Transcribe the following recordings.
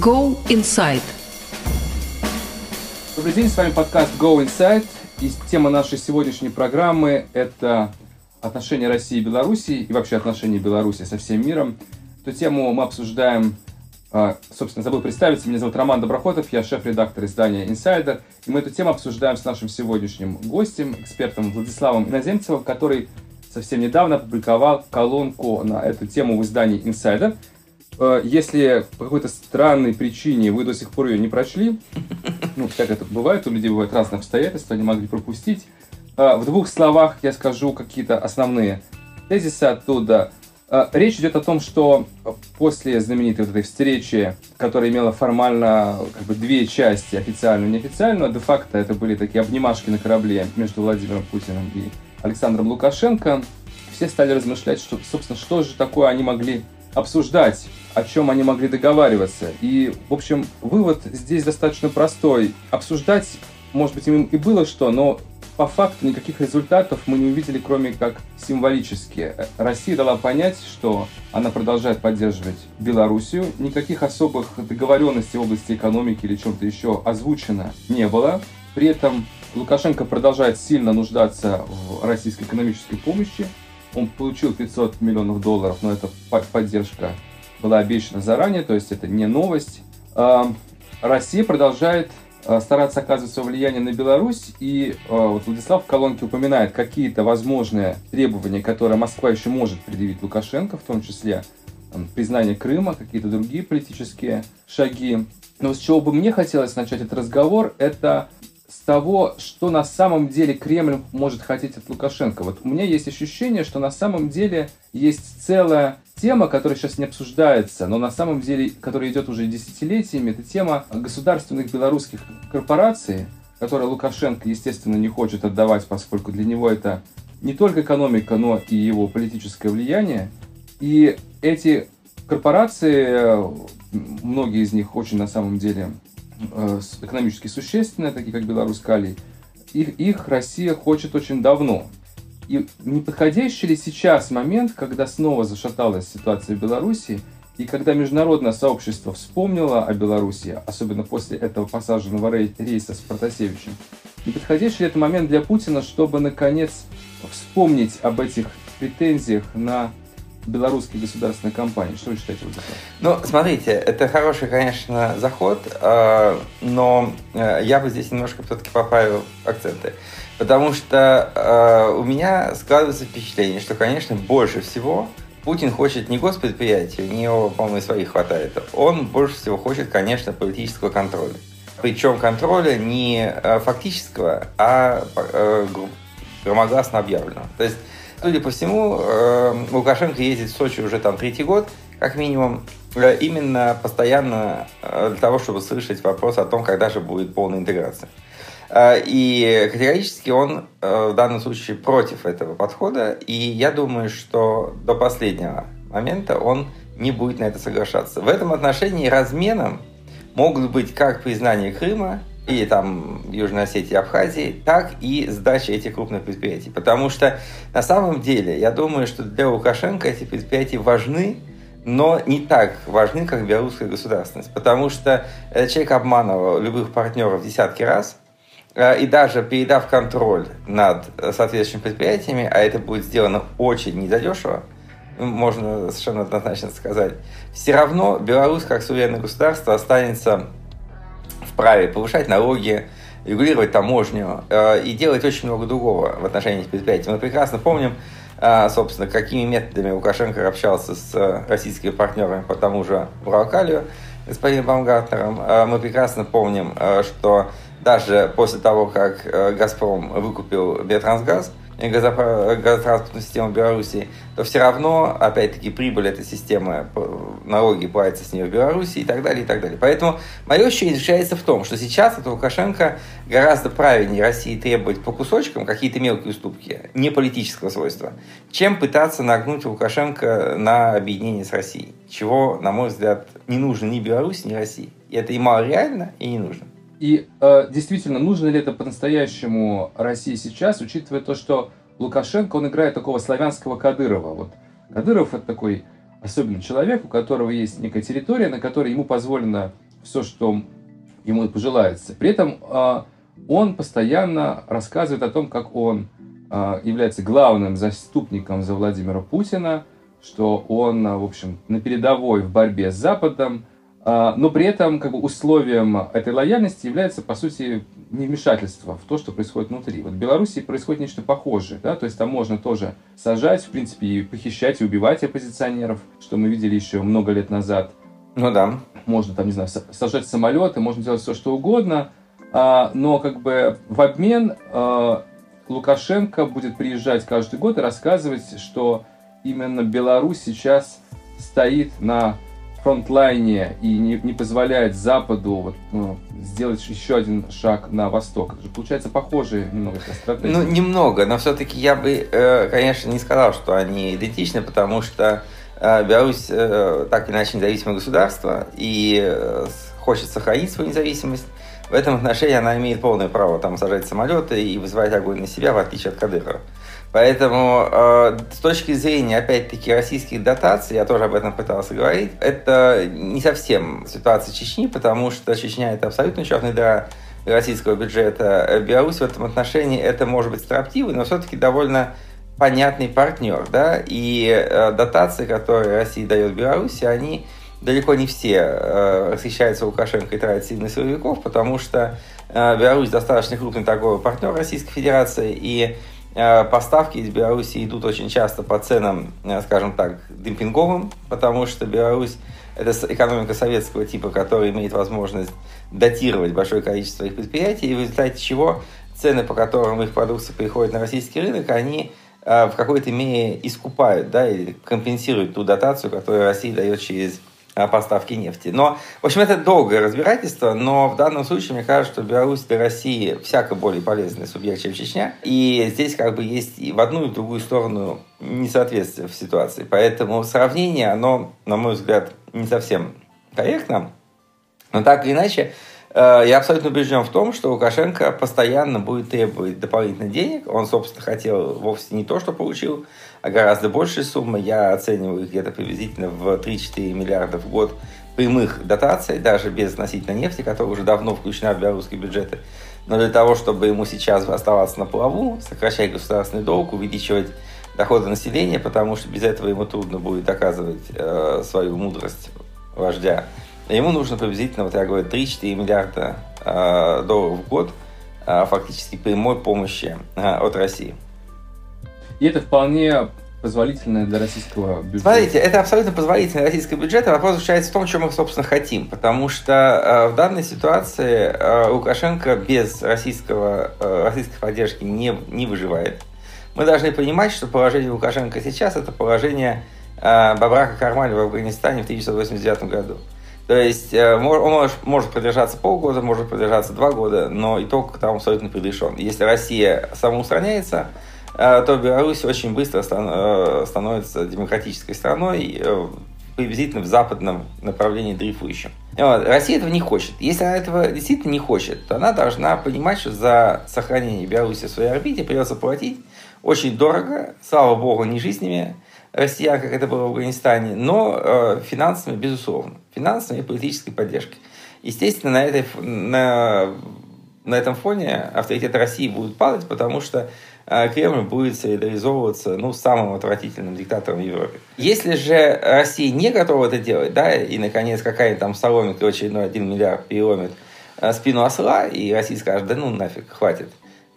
Go Inside. Добрый день, с вами подкаст Go Inside. И тема нашей сегодняшней программы – это отношения России и Беларуси, и вообще отношения Беларуси со всем миром. Эту тему мы обсуждаем, а, собственно, забыл представиться, меня зовут Роман Доброхотов, я шеф-редактор издания Insider, и мы эту тему обсуждаем с нашим сегодняшним гостем, экспертом Владиславом Иноземцевым, который совсем недавно опубликовал колонку на эту тему в издании Insider. А, если по какой-то странной причине вы до сих пор ее не прочли, ну, как это бывает, у людей бывают разные обстоятельства, они могли пропустить. А, в двух словах я скажу какие-то основные тезисы оттуда. А, речь идет о том, что после знаменитой вот этой встречи, которая имела формально как бы две части, официальную и неофициальную, де-факто это были такие обнимашки на корабле между Владимиром Путиным и Александром Лукашенко, все стали размышлять, что, собственно, что же такое они могли обсуждать, о чем они могли договариваться. И, в общем, вывод здесь достаточно простой. Обсуждать, может быть, им и было что, но по факту никаких результатов мы не увидели, кроме как символические. Россия дала понять, что она продолжает поддерживать Белоруссию. Никаких особых договоренностей в области экономики или чем-то еще озвучено не было. При этом Лукашенко продолжает сильно нуждаться в российской экономической помощи. Он получил 500 миллионов долларов, но эта поддержка была обещана заранее, то есть это не новость. Россия продолжает Э, стараться оказывать свое влияние на Беларусь. И э, вот Владислав в колонке упоминает какие-то возможные требования, которые Москва еще может предъявить Лукашенко, в том числе признание Крыма, какие-то другие политические шаги. Но с чего бы мне хотелось начать этот разговор, это с того, что на самом деле Кремль может хотеть от Лукашенко. Вот у меня есть ощущение, что на самом деле есть целая тема, которая сейчас не обсуждается, но на самом деле, которая идет уже десятилетиями, это тема государственных белорусских корпораций, которые Лукашенко, естественно, не хочет отдавать, поскольку для него это не только экономика, но и его политическое влияние. И эти корпорации, многие из них очень на самом деле экономически существенные, такие как Беларусь Калий, их, их Россия хочет очень давно. И не подходящий ли сейчас момент, когда снова зашаталась ситуация в Беларуси, и когда международное сообщество вспомнило о Беларуси, особенно после этого посаженного рейса с Протасевичем, не подходящий ли это момент для Путина, чтобы наконец вспомнить об этих претензиях на белорусские государственные компании. Что вы считаете, Владислав? Ну, смотрите, это хороший, конечно, заход, э, но э, я бы здесь немножко все-таки поправил акценты. Потому что э, у меня складывается впечатление, что, конечно, больше всего Путин хочет не госпредприятия, у него, по-моему, своих хватает. Он больше всего хочет, конечно, политического контроля. Причем контроля не фактического, а громогласно объявленного. То есть, судя по всему, э, Лукашенко ездит в Сочи уже там третий год, как минимум, э, именно постоянно для того, чтобы слышать вопрос о том, когда же будет полная интеграция. Э, и категорически он э, в данном случае против этого подхода. И я думаю, что до последнего момента он не будет на это соглашаться. В этом отношении разменом могут быть как признание Крыма или там Южной Осетии, Абхазии, так и сдача этих крупных предприятий. Потому что на самом деле я думаю, что для Лукашенко эти предприятия важны, но не так важны, как белорусская государственность. Потому что человек обманывал любых партнеров десятки раз – Э, и даже передав контроль над соответствующими предприятиями, а это будет сделано очень недодешево, можно совершенно однозначно сказать, все равно Беларусь как суверенное государство останется вправе повышать налоги, регулировать таможню э, и делать очень много другого в отношении этих предприятий. Мы прекрасно помним, э, собственно, какими методами Лукашенко общался с российскими партнерами по тому же Уралкалию, господином Бамгартнером. Мы прекрасно помним, что даже после того, как э, «Газпром» выкупил «Биотрансгаз», газотранспортную систему Беларуси, то все равно, опять-таки, прибыль этой системы, налоги платятся с нее в Беларуси и так далее, и так далее. Поэтому мое ощущение заключается в том, что сейчас от Лукашенко гораздо правильнее России требовать по кусочкам какие-то мелкие уступки, не политического свойства, чем пытаться нагнуть Лукашенко на объединение с Россией, чего, на мой взгляд, не нужно ни Беларуси, ни России. И это и мало реально, и не нужно. И э, действительно, нужно ли это по-настоящему России сейчас, учитывая то, что Лукашенко, он играет такого славянского Кадырова. Вот Кадыров это такой особенный человек, у которого есть некая территория, на которой ему позволено все, что ему пожелается. При этом э, он постоянно рассказывает о том, как он э, является главным заступником за Владимира Путина, что он, в общем, на передовой в борьбе с Западом, но при этом как бы условием этой лояльности является, по сути, невмешательство в то, что происходит внутри. Вот в Беларуси происходит нечто похожее, да, то есть там можно тоже сажать, в принципе, и похищать, и убивать оппозиционеров, что мы видели еще много лет назад. Ну да. Можно там, не знаю, сажать самолеты, можно делать все, что угодно, а, но как бы в обмен а, Лукашенко будет приезжать каждый год и рассказывать, что именно Беларусь сейчас стоит на фронтлайне и не, не позволяет Западу вот, ну, сделать еще один шаг на восток. Это же получается похожие немного стратегии. Ну, немного, но все-таки я бы, э, конечно, не сказал, что они идентичны, потому что э, Беларусь э, так или иначе независимое государство и хочет сохранить свою независимость. В этом отношении она имеет полное право там сажать самолеты и вызывать огонь на себя, в отличие от Кадырова. Поэтому э, с точки зрения, опять-таки, российских дотаций, я тоже об этом пытался говорить, это не совсем ситуация Чечни, потому что Чечня это абсолютно черная дыра российского бюджета. Беларусь в этом отношении это может быть строптивый, но все-таки довольно понятный партнер, да, и э, дотации, которые Россия дает Беларуси, они далеко не все э, восхищаются Лукашенко и тратят сильных силовиков, потому что э, Беларусь достаточно крупный торговый партнер Российской Федерации, и Э, поставки из Беларуси идут очень часто по ценам, э, скажем так, демпинговым, потому что Беларусь – это экономика советского типа, которая имеет возможность датировать большое количество их предприятий, и в результате чего цены, по которым их продукция приходит на российский рынок, они э, в какой-то мере искупают, да, или компенсируют ту дотацию, которую Россия дает через поставки нефти. Но, в общем, это долгое разбирательство, но в данном случае мне кажется, что Беларусь для России всяко более полезный субъект, чем Чечня. И здесь как бы есть и в одну, и в другую сторону несоответствие в ситуации. Поэтому сравнение, оно, на мой взгляд, не совсем корректно. Но так или иначе, я абсолютно убежден в том, что Лукашенко постоянно будет требовать дополнительных денег. Он, собственно, хотел вовсе не то, что получил, а гораздо большие суммы. Я оцениваю их где-то приблизительно в 3-4 миллиарда в год прямых дотаций, даже без относительно нефти, которая уже давно включена в белорусские бюджеты. Но для того, чтобы ему сейчас оставаться на плаву, сокращать государственный долг, увеличивать доходы населения, потому что без этого ему трудно будет доказывать э, свою мудрость вождя. Ему нужно приблизительно, вот я говорю, 3-4 миллиарда э, долларов в год э, фактически прямой помощи э, от России. И это вполне позволительное для российского бюджета. Смотрите, это абсолютно позволительно для российского бюджета. Вопрос заключается в том, что мы, собственно, хотим. Потому что э, в данной ситуации э, Лукашенко без российского, э, российской поддержки не, не выживает. Мы должны понимать, что положение Лукашенко сейчас это положение э, Бабрака Кармали в Афганистане в 1989 году. То есть э, он может, может продержаться полгода, может продержаться два года, но итог там абсолютно предрешен. Если Россия самоустраняется, Э, то Беларусь очень быстро э, становится демократической страной, приблизительно в западном направлении дрейфующем. Вот. Россия этого не хочет. Если она этого действительно не хочет, то она должна понимать, что за сохранение Беларуси в своей орбите придется платить очень дорого, слава богу, не жизнями россиян, как это было в Афганистане, но финансами, безусловно. Финансами и политической поддержкой. Естественно, на, этой, на, на этом фоне авторитет России будет падать, потому что а Кремль будет солидаризовываться ну, самым отвратительным диктатором в Европе. Если же Россия не готова это делать, да, и, наконец, какая-нибудь там соломинка очередной 1 миллиард переломит э, спину осла, и Россия скажет, да ну нафиг, хватит,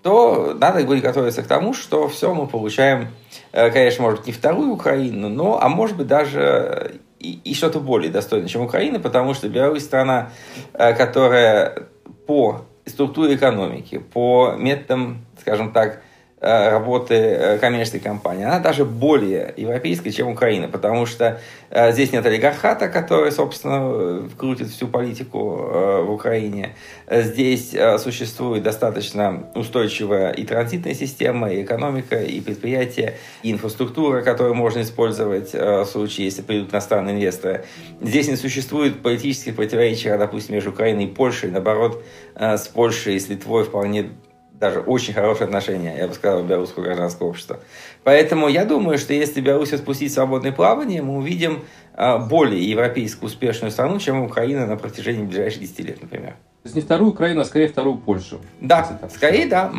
то надо будет готовиться к тому, что все мы получаем, э, конечно, может не вторую Украину, но, а может быть, даже и, и что-то более достойное, чем Украина, потому что Беларусь страна, э, которая по структуре экономики, по методам, скажем так, работы э, коммерческой компании, она даже более европейская, чем Украина, потому что э, здесь нет олигархата, который, собственно, крутит всю политику в Украине. Здесь существует достаточно устойчивая и транзитная система, и экономика, и предприятия, и инфраструктура, которую можно использовать в случае, если придут иностранные инвесторы. Здесь не существует политических противоречий, допустим, между Украиной и Польшей. Наоборот, с Польшей и с Литвой вполне даже очень хорошие отношения, я бы сказал, белорусского гражданского общества. Поэтому я думаю, что если Беларусь отпустить свободное плавание, мы увидим а, более европейско успешную страну, чем Украина на протяжении ближайших 10 лет, например. То есть не вторую Украину, а скорее вторую Польшу. Да, скорее да.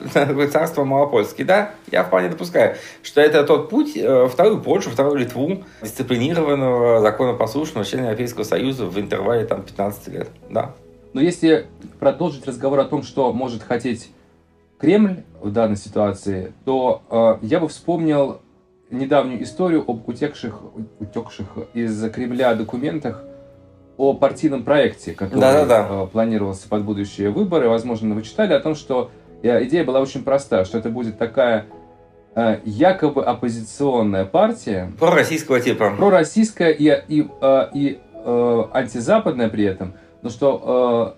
Царство Малопольский, да, я вполне допускаю, что это тот путь, э, вторую Польшу, вторую Литву, дисциплинированного, законопослушного члена Европейского Союза в интервале там 15 лет, да. Но если продолжить разговор о том, что может хотеть Кремль в данной ситуации, то э, я бы вспомнил недавнюю историю об утекших, утекших из Кремля документах о партийном проекте, который да -да -да. планировался под будущие выборы. Возможно, вы читали о том, что э, идея была очень проста, что это будет такая э, якобы оппозиционная партия. Пророссийского типа. Пророссийская и, и, э, и антизападная при этом. Но что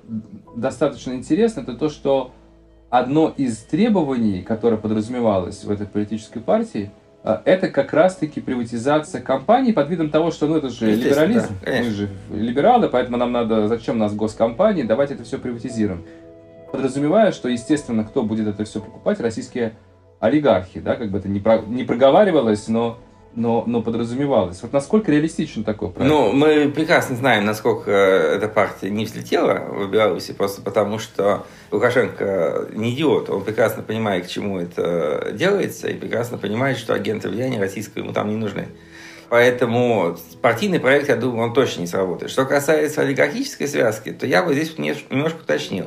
достаточно интересно, это то, что одно из требований, которое подразумевалось в этой политической партии – а, это как раз-таки приватизация компаний под видом того, что ну это же либерализм, да, мы же либералы, поэтому нам надо, зачем у нас госкомпании, давайте это все приватизируем. Подразумевая, что, естественно, кто будет это все покупать, российские олигархи, да, как бы это не, про, не проговаривалось, но но, но подразумевалось. Вот насколько реалистичен такой проект? Ну, мы прекрасно знаем, насколько эта партия не взлетела в Беларуси, просто потому что Лукашенко не идиот, он прекрасно понимает, к чему это делается, и прекрасно понимает, что агенты влияния российского ему там не нужны. Поэтому партийный проект, я думаю, он точно не сработает. Что касается олигархической связки, то я бы здесь немножко уточнил.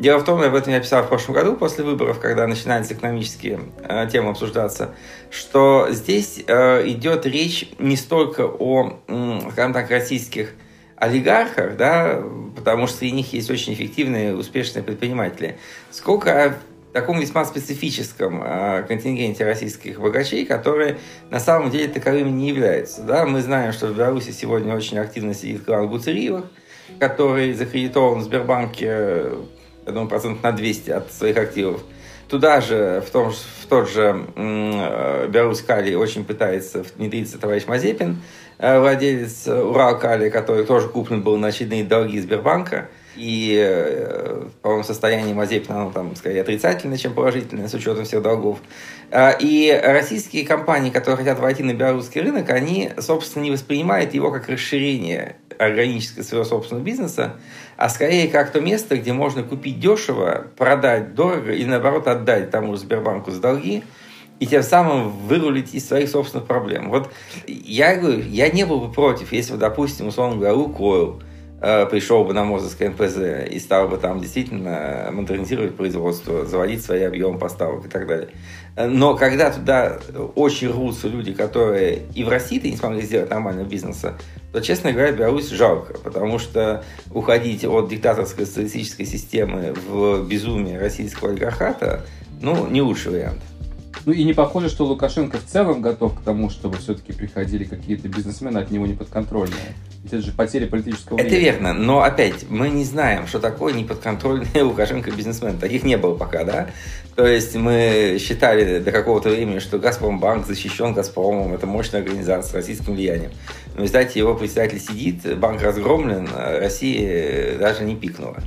Дело в том, об этом я писал в прошлом году после выборов, когда начинались экономические э, темы обсуждаться, что здесь э, идет речь не столько о, э, скажем так, российских олигархах, да, потому что среди них есть очень эффективные, успешные предприниматели, сколько о таком весьма специфическом э, контингенте российских богачей, которые на самом деле таковыми не являются. Да? Мы знаем, что в Беларуси сегодня очень активно сидит клан Гуцериевых, который закредитован в Сбербанке я думаю, процентов на 200 от своих активов. Туда же, в, том, в тот же э, Беларусь Кали очень пытается внедриться товарищ Мазепин, э, владелец Урал Кали, который тоже куплен был на очередные долги Сбербанка. И, э, по-моему, состояние Мазепина, оно там скорее отрицательное, чем положительное, с учетом всех долгов. Э, и российские компании, которые хотят войти на белорусский рынок, они, собственно, не воспринимают его как расширение органического своего собственного бизнеса, а скорее как то место, где можно купить дешево, продать дорого или наоборот отдать тому же Сбербанку за долги, и тем самым вырулить из своих собственных проблем. Вот я говорю, я не был бы против, если бы, допустим, условно говоря, Лукойл э, пришел бы на Мозырское НПЗ и стал бы там действительно модернизировать производство, заводить свои объемы поставок и так далее. Но когда туда очень рвутся люди, которые и в России-то не смогли сделать нормального бизнеса, то, честно говоря, Беларусь жалко, потому что уходить от диктаторской социалистической системы в безумие российского олигархата, ну, не лучший вариант. Ну и не похоже, что Лукашенко в целом готов к тому, чтобы все-таки приходили какие-то бизнесмены от него неподконтрольные. Ведь это же потеря политического влияния. Это верно, но опять, мы не знаем, что такое неподконтрольный Лукашенко бизнесмен. Таких не было пока, да? То есть мы считали до какого-то времени, что Газпромбанк защищен Газпромом, это мощная организация с российским влиянием. Но, знаете, его председатель сидит, банк разгромлен, а Россия даже не пикнула.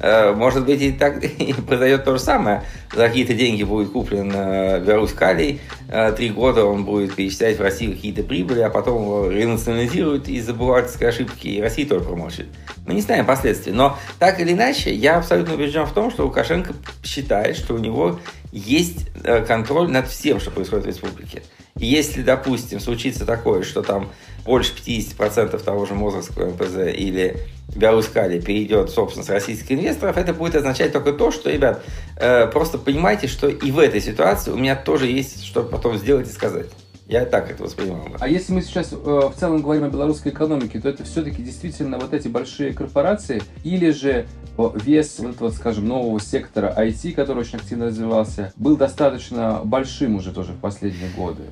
Э, может быть, и так и произойдет то же самое. За какие-то деньги будет куплен э, Беларусь Калий, э, три года он будет перечислять в России какие-то прибыли, а потом его ренационализируют из-за бухгалтерской ошибки, и Россия тоже промолчит. Мы не знаем последствий. Но так или иначе, я абсолютно убежден в том, что Лукашенко считает, что у него есть контроль над всем, что происходит в республике. И если, допустим, случится такое, что там больше 50% того же Мозырского МПЗ или Беларусь-Кали перейдет в собственность российских инвесторов, это будет означать только то, что, ребят, э, просто понимайте, что и в этой ситуации у меня тоже есть что потом сделать и сказать. Я так это воспринимаю. А если мы сейчас э, в целом говорим о белорусской экономике, то это все-таки действительно вот эти большие корпорации или же вес вот, вот, скажем, нового сектора IT, который очень активно развивался, был достаточно большим уже тоже в последние годы.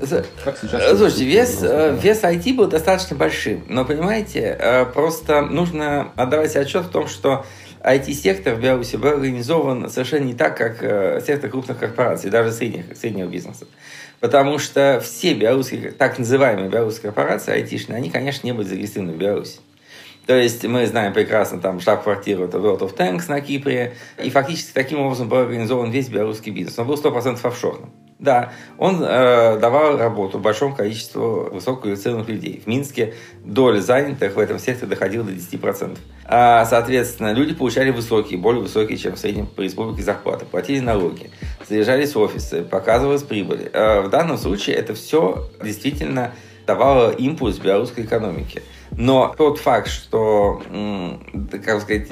Как сейчас? Слушайте, вес, э, вес IT был достаточно большим, но понимаете, э, просто нужно отдавать себе отчет в том, что IT-сектор в Беларуси был организован совершенно не так, как э, сектор крупных корпораций, даже средних, среднего бизнеса. Потому что все белорусские, так называемые белорусские корпорации айтишные, они, конечно, не были зарегистрированы в Беларуси. То есть мы знаем прекрасно там штаб-квартиру это World of Tanks на Кипре, и фактически таким образом был организован весь белорусский бизнес. Он был 100% офшорным. Да, он э, давал работу большому количеству высококвалифицированных людей. В Минске доля занятых в этом секторе доходила до 10%. А, соответственно, люди получали высокие, более высокие, чем в среднем по республике зарплаты, платили налоги, содержались офисы, показывалась прибыль. Э, в данном случае это все действительно давало импульс белорусской экономике. Но тот факт, что, как сказать,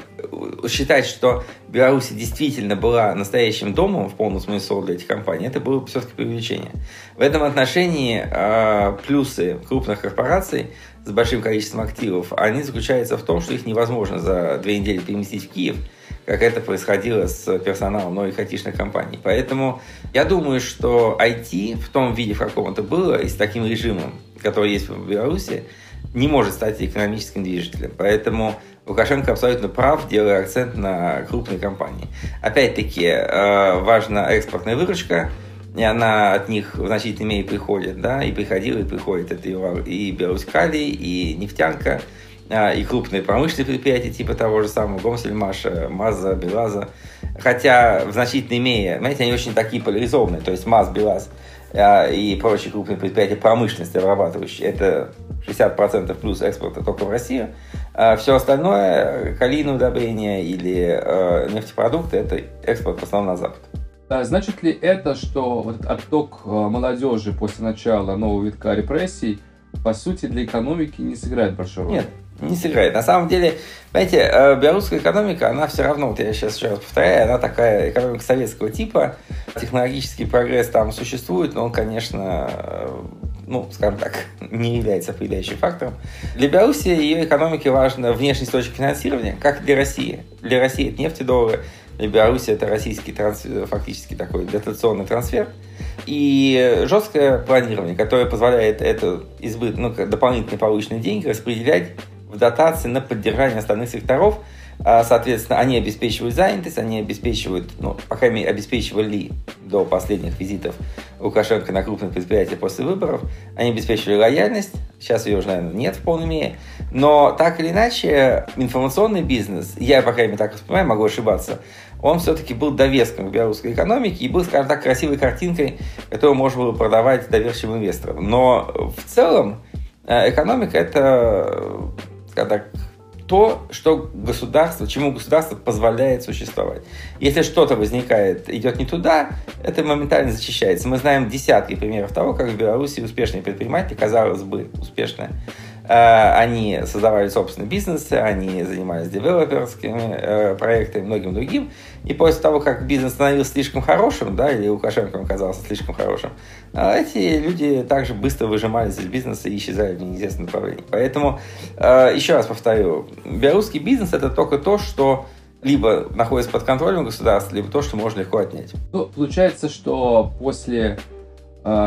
считать, что Беларусь действительно была настоящим домом в полном смысле слова для этих компаний, это было все-таки преувеличение. В этом отношении э, плюсы крупных корпораций с большим количеством активов, они заключаются в том, что их невозможно за две недели переместить в Киев, как это происходило с персоналом многих айтишных компаний. Поэтому я думаю, что IT в том виде, в каком это было, и с таким режимом, который есть в Беларуси, не может стать экономическим движителем. Поэтому Лукашенко абсолютно прав, делая акцент на крупные компании. Опять-таки, э, важна экспортная выручка, и она от них в значительной мере приходит, да, и приходила, и приходит. Это и Беларусь Калий, и нефтянка, э, и крупные промышленные предприятия, типа того же самого Гомсельмаша, МАЗа, Белаза. Хотя в значительной мере, знаете, они очень такие поляризованные. То есть МАЗ, БелАЗ и прочие крупные предприятия промышленности обрабатывающие, это 60% плюс экспорта только в Россию. А все остальное, калийные удобрения или э, нефтепродукты, это экспорт в основном на Запад. А значит ли это, что вот отток молодежи после начала нового витка репрессий, по сути, для экономики не сыграет большой роли? Нет, не сыграет. На самом деле, знаете, э, белорусская экономика, она все равно, вот я сейчас еще раз повторяю, она такая экономика советского типа. Технологический прогресс там существует, но он, конечно, э, ну, скажем так, не является определяющим фактором. Для Беларуси ее экономике важно внешний источник финансирования, как для России. Для России это нефть и доллары, для Беларуси это российский трансфер, фактически такой дотационный трансфер. И жесткое планирование, которое позволяет эту избыт, ну, дополнительные полученные деньги распределять в дотации на поддержание остальных секторов – а, соответственно, они обеспечивают занятость, они обеспечивают, ну, по крайней мере, обеспечивали до последних визитов Лукашенко на крупные предприятия после выборов, они обеспечивали лояльность, сейчас ее уже, наверное, нет в полной мере, но так или иначе информационный бизнес, я, по крайней мере, так воспринимаю, могу ошибаться, он все-таки был довеском к белорусской экономике и был, скажем так, красивой картинкой, которую можно было продавать доверчивым инвесторам. Но в целом э, экономика это, так, то, что государство, чему государство позволяет существовать. Если что-то возникает, идет не туда, это моментально зачищается. Мы знаем десятки примеров того, как в Беларуси успешные предприниматели, казалось бы, успешные, Э, они создавали собственные бизнесы, они занимались девелоперскими э, проектами, многим другим. И после того, как бизнес становился слишком хорошим, да, или Лукашенко оказался слишком хорошим, э, эти люди также быстро выжимались из бизнеса и исчезали в неизвестном направлении. Поэтому, еще раз повторю, белорусский бизнес – это только то, что либо находится под контролем государства, либо то, что можно легко отнять. Ну, получается, что после Э,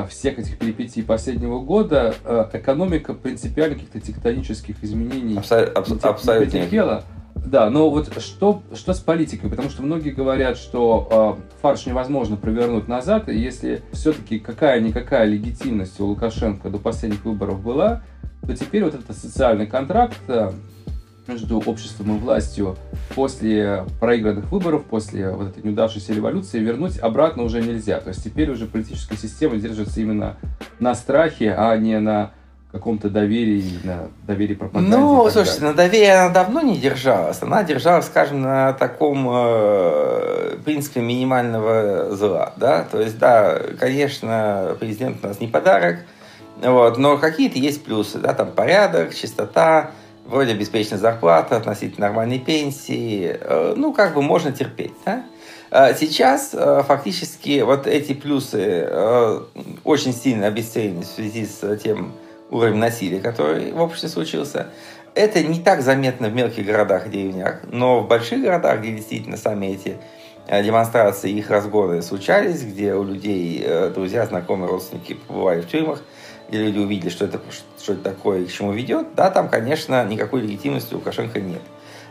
всех этих перипетий последнего года э, экономика принципиально каких-то тектонических изменений абсолютно, абсолютно. претерпела. Да, но вот что, что с политикой? Потому что многие говорят, что э, фарш невозможно провернуть назад, и если все-таки какая-никакая легитимность у Лукашенко до последних выборов была, то теперь вот этот социальный контракт э, между обществом и властью после проигранных выборов, после вот этой неудавшейся революции вернуть обратно уже нельзя. То есть теперь уже политическая система держится именно на страхе, а не на каком-то доверии, на доверии пропаганде. Ну, слушайте, на доверии она давно не держалась. Она держалась, скажем, на таком э, принципе минимального зла. Да? То есть, да, конечно, президент у нас не подарок, вот, но какие-то есть плюсы. Да? Там порядок, чистота, вроде обеспечена зарплата, относительно нормальной пенсии, э, ну, как бы можно терпеть, да? А сейчас э, фактически вот эти плюсы э, очень сильно обесценены в связи с тем уровнем насилия, который в обществе случился. Это не так заметно в мелких городах и деревнях, но в больших городах, где действительно сами эти демонстрации, их разгоны случались, где у людей друзья, знакомые, родственники побывали в тюрьмах – и люди увидели, что это, что это такое и к чему ведет, да, там, конечно, никакой легитимности у Лукашенко нет.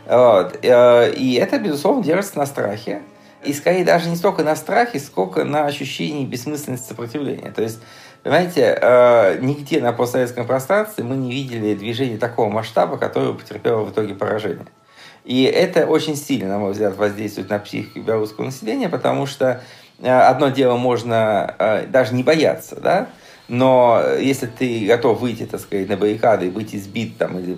Вот. Э, и это, безусловно, держится на страхе. И скорее даже не столько на страхе, сколько на ощущении бессмысленности сопротивления. То есть, понимаете, э, нигде на постсоветском пространстве мы не видели движения такого масштаба, которое потерпело в итоге поражение. И это очень сильно, на мой взгляд, воздействует на психику белорусского населения, потому что одно дело можно даже не бояться, да, но если ты готов выйти, так сказать, на баррикады быть избит там, или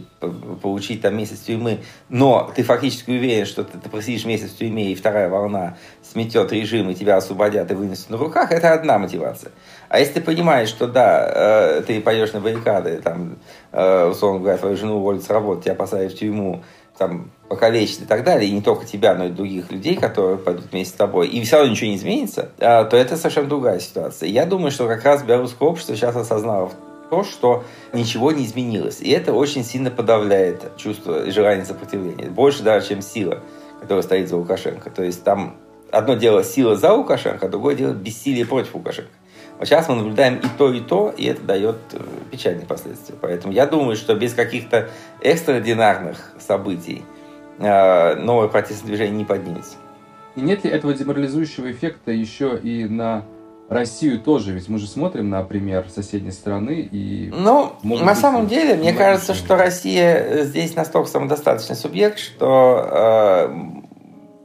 получить там месяц тюрьмы, но ты фактически уверен, что ты, ты просидишь месяц в тюрьме, и вторая волна сметет режим, и тебя освободят и вынесут на руках, это одна мотивация. А если ты понимаешь, что да, э, ты пойдешь на баррикады, там, э, условно говоря, твою жену уволят с работы, тебя посадят в тюрьму, там, покалечить и так далее, и не только тебя, но и других людей, которые пойдут вместе с тобой, и все равно ничего не изменится, а, то это совершенно другая ситуация. Я думаю, что как раз белорусское общество сейчас осознало то, что ничего не изменилось. И это очень сильно подавляет чувство и желание сопротивления. Больше даже, чем сила, которая стоит за Лукашенко. То есть там одно дело сила за Лукашенко, а другое дело бессилие против Лукашенко. Вот сейчас мы наблюдаем и то, и то, и это дает э, печальные последствия. Поэтому я думаю, что без каких-то экстраординарных событий новое протестное движение не поднимется. И нет ли этого деморализующего эффекта еще и на Россию тоже? Ведь мы же смотрим на пример соседней страны и... Ну, на самом деле, мне кажется, что Россия здесь настолько самодостаточный субъект, что э,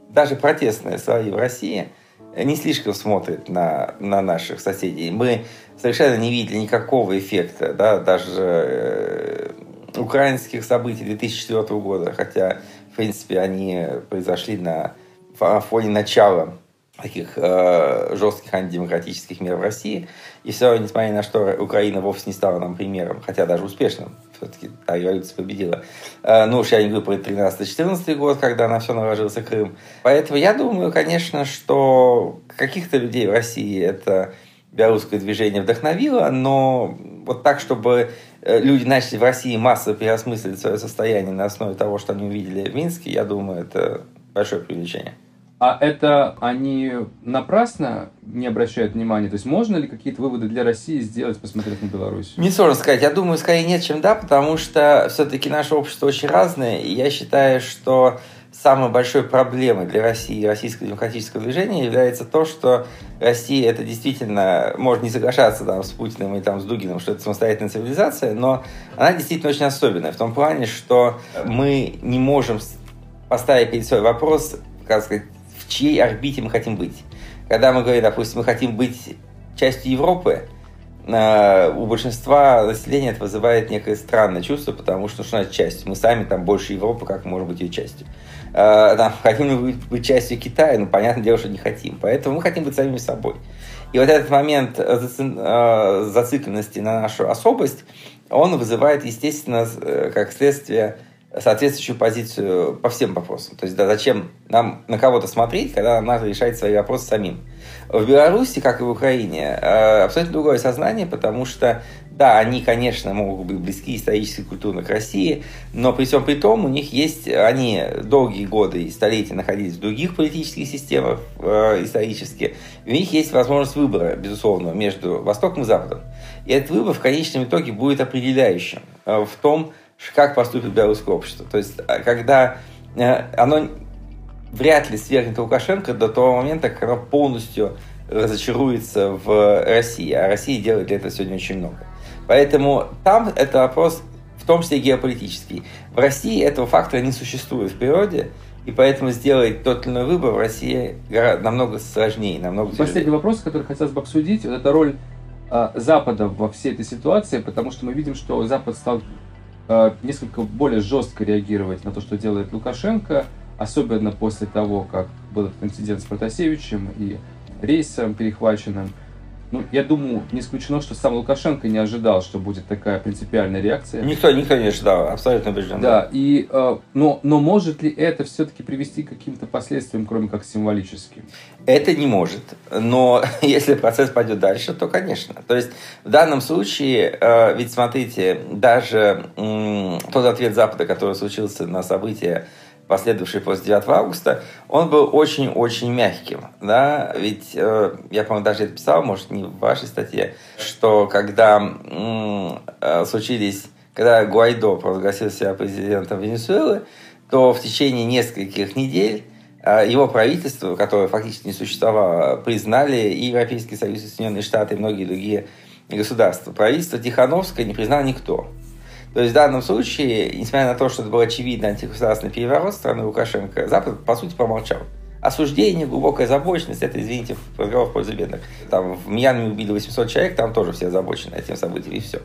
даже протестные слои в России – не слишком смотрит на, на наших соседей. Мы совершенно не видели никакого эффекта, да, даже э, украинских событий 2004 года, хотя, в принципе, они произошли на фоне начала таких э, жестких антидемократических мер в России. И все, несмотря на что Украина вовсе не стала нам примером, хотя даже успешным, все-таки та революция победила. Э, ну уж я не говорю про 13-14 год, когда на все наложился Крым. Поэтому я думаю, конечно, что каких-то людей в России это белорусское движение вдохновило, но вот так, чтобы люди начали в России массово переосмысливать свое состояние на основе того, что они увидели в Минске, я думаю, это большое привлечение. А это они напрасно не обращают внимания? То есть можно ли какие-то выводы для России сделать, посмотрев на Беларусь? Не сложно сказать. Я думаю, скорее нет, чем да, потому что все-таки наше общество очень разное. И я считаю, что самой большой проблемой для России и российского демократического движения является то, что Россия это действительно может не соглашаться там, с Путиным и там, с Дугиным, что это самостоятельная цивилизация, но она действительно очень особенная в том плане, что мы не можем поставить перед собой вопрос, как сказать, в чьей орбите мы хотим быть. Когда мы говорим, допустим, мы хотим быть частью Европы, э, у большинства населения это вызывает некое странное чувство, потому что что значит частью? Мы сами там больше Европы, как мы можем быть ее частью? Э, там, хотим быть, быть частью Китая? Ну, понятное дело, что не хотим. Поэтому мы хотим быть самими собой. И вот этот момент э, зацикленности на нашу особость, он вызывает, естественно, как следствие соответствующую позицию по всем вопросам. То есть, да, зачем нам на кого-то смотреть, когда нам надо решать свои вопросы самим. В Беларуси, как и в Украине, э, абсолютно другое сознание, потому что, да, они, конечно, могут быть близки исторически и культурно к России, но при всем при том у них есть, они долгие годы и столетия находились в других политических системах э, исторически, и у них есть возможность выбора, безусловно, между Востоком и Западом. И этот выбор в конечном итоге будет определяющим э, в том, как поступит белорусское общество. То есть, а, когда э, оно вряд ли свергнет Лукашенко до того момента, как оно полностью разочаруется в России. А Россия делает для этого сегодня очень много. Поэтому там это вопрос в том числе геополитический. В России этого фактора не существует в природе, и поэтому сделать тот или иной выбор в России намного сложнее, намного тяжелее. Последний вопрос, который хотелось бы обсудить, это роль а, Запада во всей этой ситуации, потому что мы видим, что Запад стал Э, несколько более жестко реагировать на то, что делает Лукашенко, особенно после того, как был этот инцидент с Протасевичем и рейсом перехваченным. Ну, я думаю, не исключено, что сам Лукашенко не ожидал, что будет такая принципиальная реакция. Никто, никто не ожидал, абсолютно убежден. Да, и, э, но, но может ли это все-таки привести к каким-то последствиям, кроме как символическим? Это не может, но если процесс пойдет дальше, то, конечно. То есть в данном случае, э, ведь смотрите, даже э, тот ответ Запада, который случился на события последовавший после 9 августа, он был очень-очень мягким. Да? Ведь э, я, по-моему, даже это писал, может, не в вашей статье, что когда э, случились, когда Гуайдо провозгласил себя президентом Венесуэлы, то в течение нескольких недель э, его правительство, которое фактически не существовало, признали и Европейский Союз, и Соединенные Штаты, и многие другие государства. Правительство Тихановское не признал никто. То есть в данном случае, несмотря на то, что это был очевидный антигосударственный переворот страны Лукашенко, Запад, по сути, помолчал. осуждение, глубокая озабоченность, это, извините, разговор в пользу бедных. Там в Мьянме убили 800 человек, там тоже все озабочены этим событием, и все.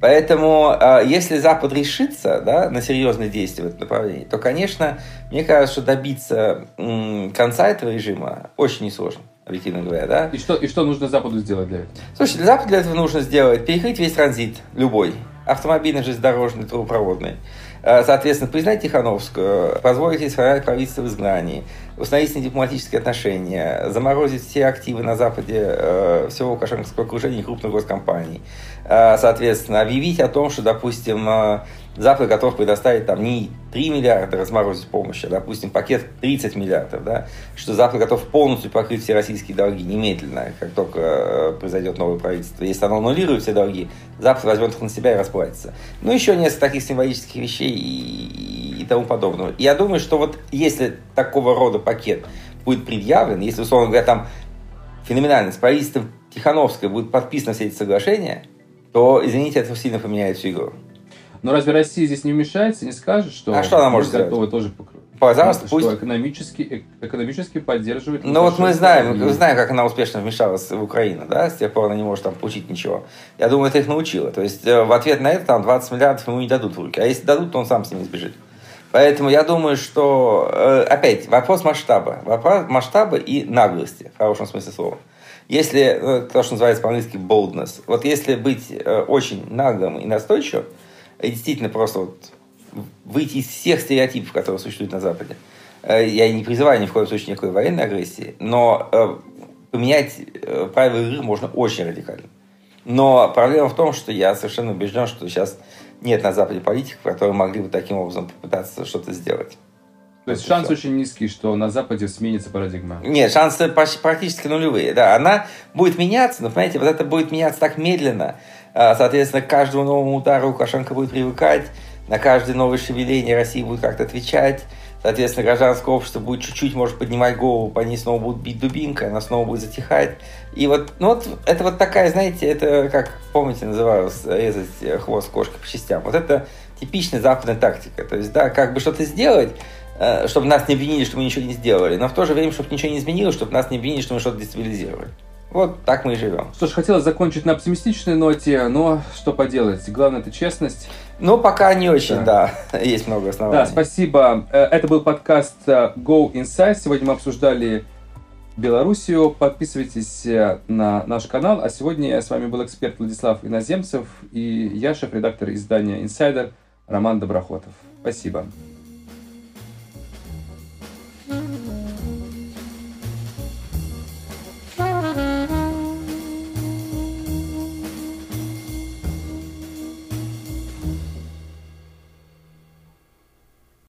Поэтому, а, если Запад решится да, на серьезные действия в этом направлении, то, конечно, мне кажется, что добиться конца этого режима очень несложно объективно говоря, да? И что, и что нужно Западу сделать для этого? Слушай, для Запада для этого нужно сделать, перекрыть весь транзит, любой, автомобильный, железнодорожный, трубопроводный. А, соответственно, признать Тихановскую, позволить ей сформировать правительство в изгнании, установить дипломатические отношения, заморозить все активы на Западе э, всего Лукашенковского окружения и крупных госкомпаний. Э, соответственно, объявить о том, что, допустим, э, Запад готов предоставить там не 3 миллиарда разморозить помощи, а, допустим, пакет 30 миллиардов, да, что Запад готов полностью покрыть все российские долги немедленно, как только э, произойдет новое правительство. Если оно аннулирует все долги, Запад возьмет их на себя и расплатится. Ну, еще несколько таких символических вещей и тому подобного. Я думаю, что вот если такого рода пакет будет предъявлен, если, условно говоря, там феноменально с правительством Тихановской будет подписано все эти соглашения, то, извините, это сильно поменяет всю игру. Но разве Россия здесь не вмешается, не скажет, что а что она может готова тоже покрыть? Пожалуйста, что пусть... экономически, э, экономически поддерживает... Ну вот мы знаем, мы знаем, как она успешно вмешалась в Украину, да, с тех пор она не может там получить ничего. Я думаю, это их научило. То есть э, в ответ на это там 20 миллиардов ему не дадут в руки. А если дадут, то он сам с ними сбежит. Поэтому я думаю, что, э, опять, вопрос масштаба. Вопрос масштаба и наглости, в хорошем смысле слова. Если, то, что называется по-английски boldness, вот если быть очень наглым и настойчивым, и действительно просто вот выйти из всех стереотипов, которые существуют на Западе. Э, я не призываю ни в коем случае никакой военной агрессии, но э, поменять э, правила игры можно очень радикально. Но проблема в том, что я совершенно убежден, что сейчас нет на Западе политиков, которые могли бы таким образом попытаться что-то сделать. То есть шанс очень низкий, что на Западе сменится парадигма. Нет, шансы практически нулевые. Да, она будет меняться, но, понимаете, вот это будет меняться так медленно. Соответственно, к каждому новому удару Лукашенко будет привыкать на каждое новое шевеление России будет как-то отвечать. Соответственно, гражданское общество будет чуть-чуть, может, поднимать голову, по ней снова будут бить дубинкой, она снова будет затихать. И вот, ну вот, это вот такая, знаете, это как, помните, называлось, резать хвост кошки по частям. Вот это типичная западная тактика. То есть, да, как бы что-то сделать, э, чтобы нас не обвинили, что мы ничего не сделали, но в то же время, чтобы ничего не изменилось, чтобы нас не обвинили, что мы что-то дестабилизировали. Вот так мы и живем. Что ж, хотелось закончить на оптимистичной ноте, но что поделать, главное это честность. Ну, пока не очень, да. да. Есть много оснований. Да, спасибо. Э, это был подкаст э, Go Inside. Сегодня мы обсуждали Белоруссию. Подписывайтесь э, на наш канал. А сегодня с вами был эксперт Владислав Иноземцев и я, шеф-редактор издания Insider Роман Доброхотов. Спасибо.